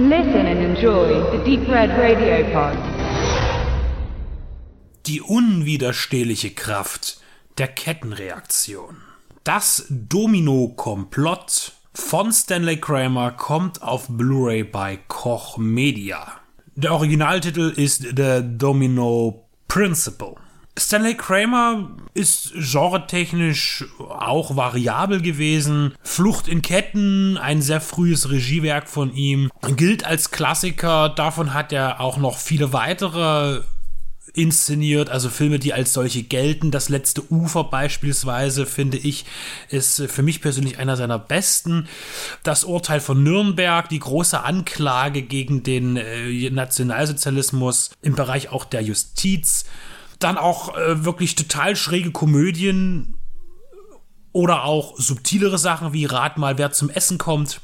Listen and enjoy the Deep Red Radio Pod. Die unwiderstehliche Kraft der Kettenreaktion. Das Domino-Komplott von Stanley Kramer kommt auf Blu-ray bei Koch Media. Der Originaltitel ist The Domino Principle. Stanley Kramer ist genretechnisch auch variabel gewesen. Flucht in Ketten, ein sehr frühes Regiewerk von ihm, gilt als Klassiker. Davon hat er auch noch viele weitere inszeniert, also Filme, die als solche gelten. Das letzte Ufer beispielsweise, finde ich, ist für mich persönlich einer seiner besten. Das Urteil von Nürnberg, die große Anklage gegen den äh, Nationalsozialismus im Bereich auch der Justiz. Dann auch äh, wirklich total schräge Komödien oder auch subtilere Sachen wie Rat mal, wer zum Essen kommt.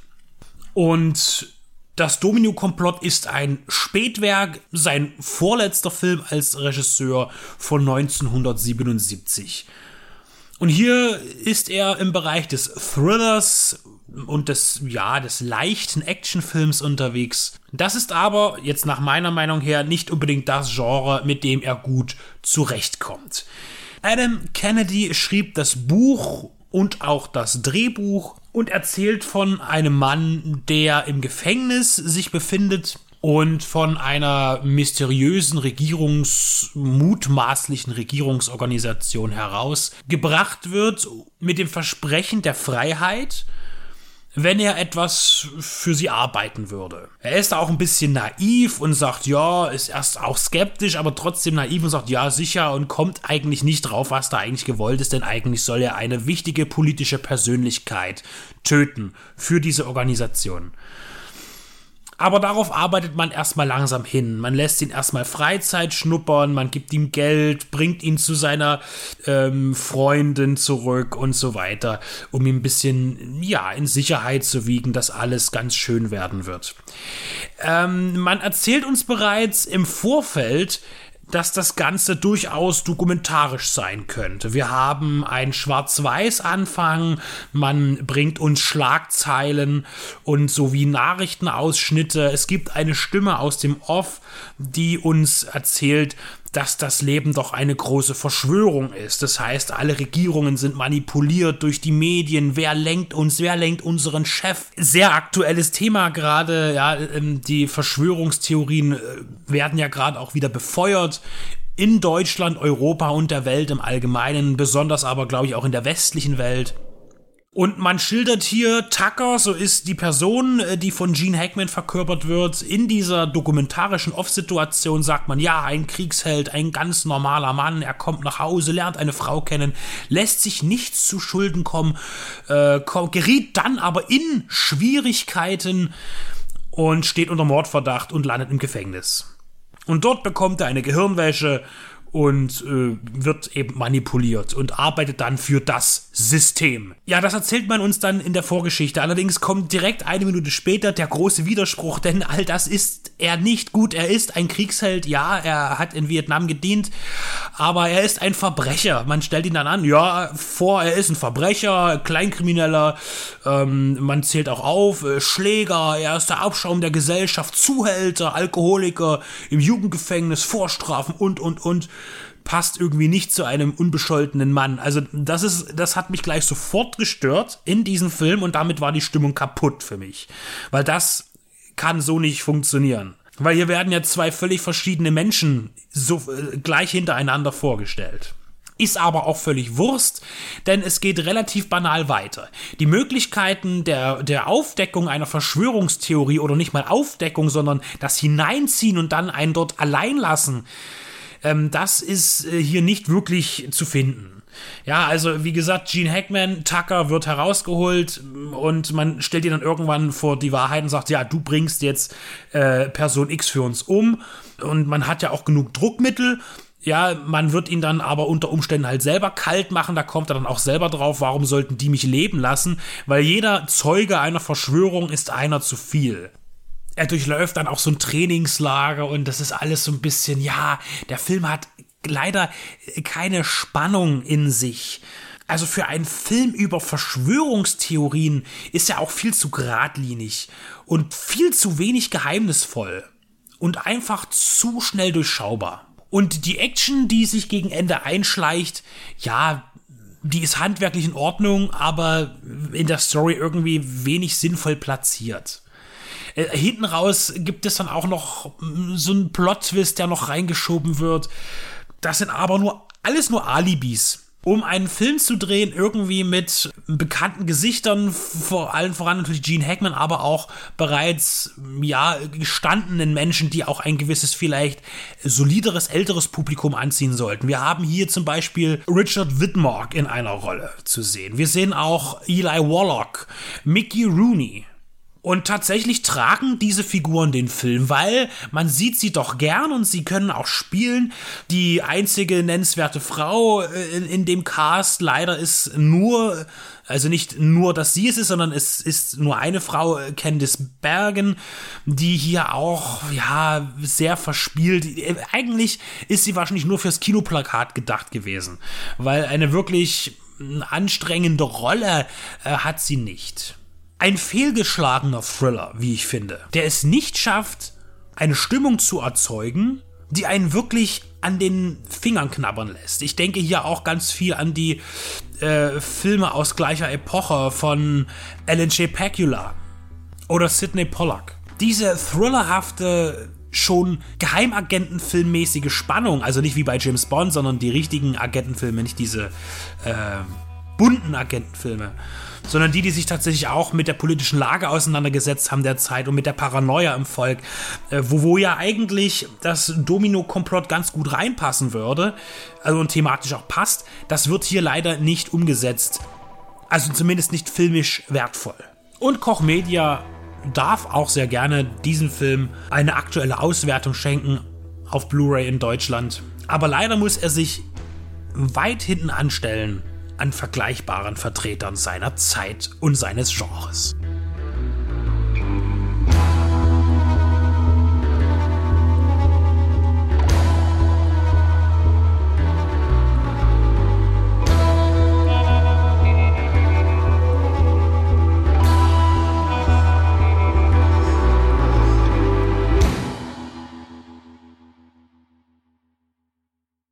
Und das Domino-Komplott ist ein Spätwerk, sein vorletzter Film als Regisseur von 1977. Und hier ist er im Bereich des Thrillers und des, ja, des leichten Actionfilms unterwegs. Das ist aber, jetzt nach meiner Meinung her, nicht unbedingt das Genre, mit dem er gut zurechtkommt. Adam Kennedy schrieb das Buch und auch das Drehbuch und erzählt von einem Mann, der im Gefängnis sich befindet und von einer mysteriösen Regierungs, mutmaßlichen Regierungsorganisation herausgebracht wird mit dem Versprechen der Freiheit wenn er etwas für sie arbeiten würde. Er ist auch ein bisschen naiv und sagt, ja, ist erst auch skeptisch, aber trotzdem naiv und sagt, ja, sicher und kommt eigentlich nicht drauf, was da eigentlich gewollt ist, denn eigentlich soll er eine wichtige politische Persönlichkeit töten für diese Organisation. Aber darauf arbeitet man erstmal langsam hin. Man lässt ihn erstmal Freizeit schnuppern, man gibt ihm Geld, bringt ihn zu seiner ähm, Freundin zurück und so weiter, um ihn ein bisschen, ja, in Sicherheit zu wiegen, dass alles ganz schön werden wird. Ähm, man erzählt uns bereits im Vorfeld, dass das Ganze durchaus dokumentarisch sein könnte. Wir haben einen Schwarz-Weiß-Anfang, man bringt uns Schlagzeilen und sowie Nachrichtenausschnitte. Es gibt eine Stimme aus dem Off, die uns erzählt, dass das Leben doch eine große Verschwörung ist. Das heißt, alle Regierungen sind manipuliert durch die Medien. Wer lenkt uns? Wer lenkt unseren Chef? Sehr aktuelles Thema gerade. Ja, ähm, die Verschwörungstheorien äh, werden ja gerade auch wieder befeuert in Deutschland, Europa und der Welt im Allgemeinen, besonders aber, glaube ich, auch in der westlichen Welt. Und man schildert hier Tucker, so ist die Person, äh, die von Gene Hackman verkörpert wird. In dieser dokumentarischen Off-Situation sagt man, ja, ein Kriegsheld, ein ganz normaler Mann, er kommt nach Hause, lernt eine Frau kennen, lässt sich nichts zu Schulden kommen, äh, geriet dann aber in Schwierigkeiten und steht unter Mordverdacht und landet im Gefängnis. Und dort bekommt er eine Gehirnwäsche und äh, wird eben manipuliert und arbeitet dann für das System. Ja, das erzählt man uns dann in der Vorgeschichte. Allerdings kommt direkt eine Minute später der große Widerspruch, denn all das ist er nicht gut. Er ist ein Kriegsheld, ja, er hat in Vietnam gedient, aber er ist ein Verbrecher. Man stellt ihn dann an, ja, vor, er ist ein Verbrecher, Kleinkrimineller, ähm, man zählt auch auf, äh, Schläger, er ist der Abschaum der Gesellschaft, Zuhälter, Alkoholiker, im Jugendgefängnis, Vorstrafen und, und, und passt irgendwie nicht zu einem unbescholtenen Mann. Also das ist, das hat mich gleich sofort gestört in diesem Film und damit war die Stimmung kaputt für mich. Weil das kann so nicht funktionieren. Weil hier werden ja zwei völlig verschiedene Menschen so äh, gleich hintereinander vorgestellt. Ist aber auch völlig Wurst, denn es geht relativ banal weiter. Die Möglichkeiten der, der Aufdeckung einer Verschwörungstheorie oder nicht mal Aufdeckung, sondern das Hineinziehen und dann einen dort allein lassen, ähm, das ist äh, hier nicht wirklich zu finden. Ja, also wie gesagt, Gene Hackman, Tucker wird herausgeholt und man stellt ihn dann irgendwann vor die Wahrheit und sagt, ja, du bringst jetzt äh, Person X für uns um und man hat ja auch genug Druckmittel. Ja, man wird ihn dann aber unter Umständen halt selber kalt machen, da kommt er dann auch selber drauf, warum sollten die mich leben lassen? Weil jeder Zeuge einer Verschwörung ist einer zu viel er durchläuft dann auch so ein Trainingslager und das ist alles so ein bisschen, ja, der Film hat leider keine Spannung in sich. also für einen Film über Verschwörungstheorien ist er auch viel zu geradlinig und viel zu wenig geheimnisvoll und einfach zu schnell durchschaubar. Und die Action, die sich gegen Ende einschleicht, ja, die ist handwerklich in Ordnung, aber in der Story irgendwie wenig sinnvoll platziert. Äh, hinten raus gibt es dann auch noch mm, so einen Plot-Twist, der noch reingeschoben wird. Das sind aber nur alles nur Alibis um einen Film zu drehen, irgendwie mit bekannten Gesichtern, vor allen voran natürlich Gene Hackman, aber auch bereits, ja, gestandenen Menschen, die auch ein gewisses, vielleicht solideres, älteres Publikum anziehen sollten. Wir haben hier zum Beispiel Richard Whitmore in einer Rolle zu sehen. Wir sehen auch Eli Warlock, Mickey Rooney, und tatsächlich tragen diese Figuren den Film, weil man sieht sie doch gern und sie können auch spielen. Die einzige nennenswerte Frau äh, in, in dem Cast leider ist nur also nicht nur, dass sie es ist, sondern es ist nur eine Frau, äh, Candice Bergen, die hier auch, ja, sehr verspielt. Äh, eigentlich ist sie wahrscheinlich nur fürs Kinoplakat gedacht gewesen, weil eine wirklich anstrengende Rolle äh, hat sie nicht ein fehlgeschlagener Thriller, wie ich finde, der es nicht schafft, eine Stimmung zu erzeugen, die einen wirklich an den Fingern knabbern lässt. Ich denke hier auch ganz viel an die äh, Filme aus gleicher Epoche von Alan J. Pacula oder Sidney Pollack. Diese thrillerhafte schon Geheimagentenfilmmäßige Spannung, also nicht wie bei James Bond, sondern die richtigen Agentenfilme, nicht diese äh, bunten Agentenfilme sondern die, die sich tatsächlich auch mit der politischen Lage auseinandergesetzt haben der Zeit und mit der Paranoia im Volk, äh, wo, wo ja eigentlich das Domino-Komplott ganz gut reinpassen würde, also und thematisch auch passt, das wird hier leider nicht umgesetzt. Also zumindest nicht filmisch wertvoll. Und Koch Media darf auch sehr gerne diesem Film eine aktuelle Auswertung schenken auf Blu-ray in Deutschland. Aber leider muss er sich weit hinten anstellen an vergleichbaren Vertretern seiner Zeit und seines Genres.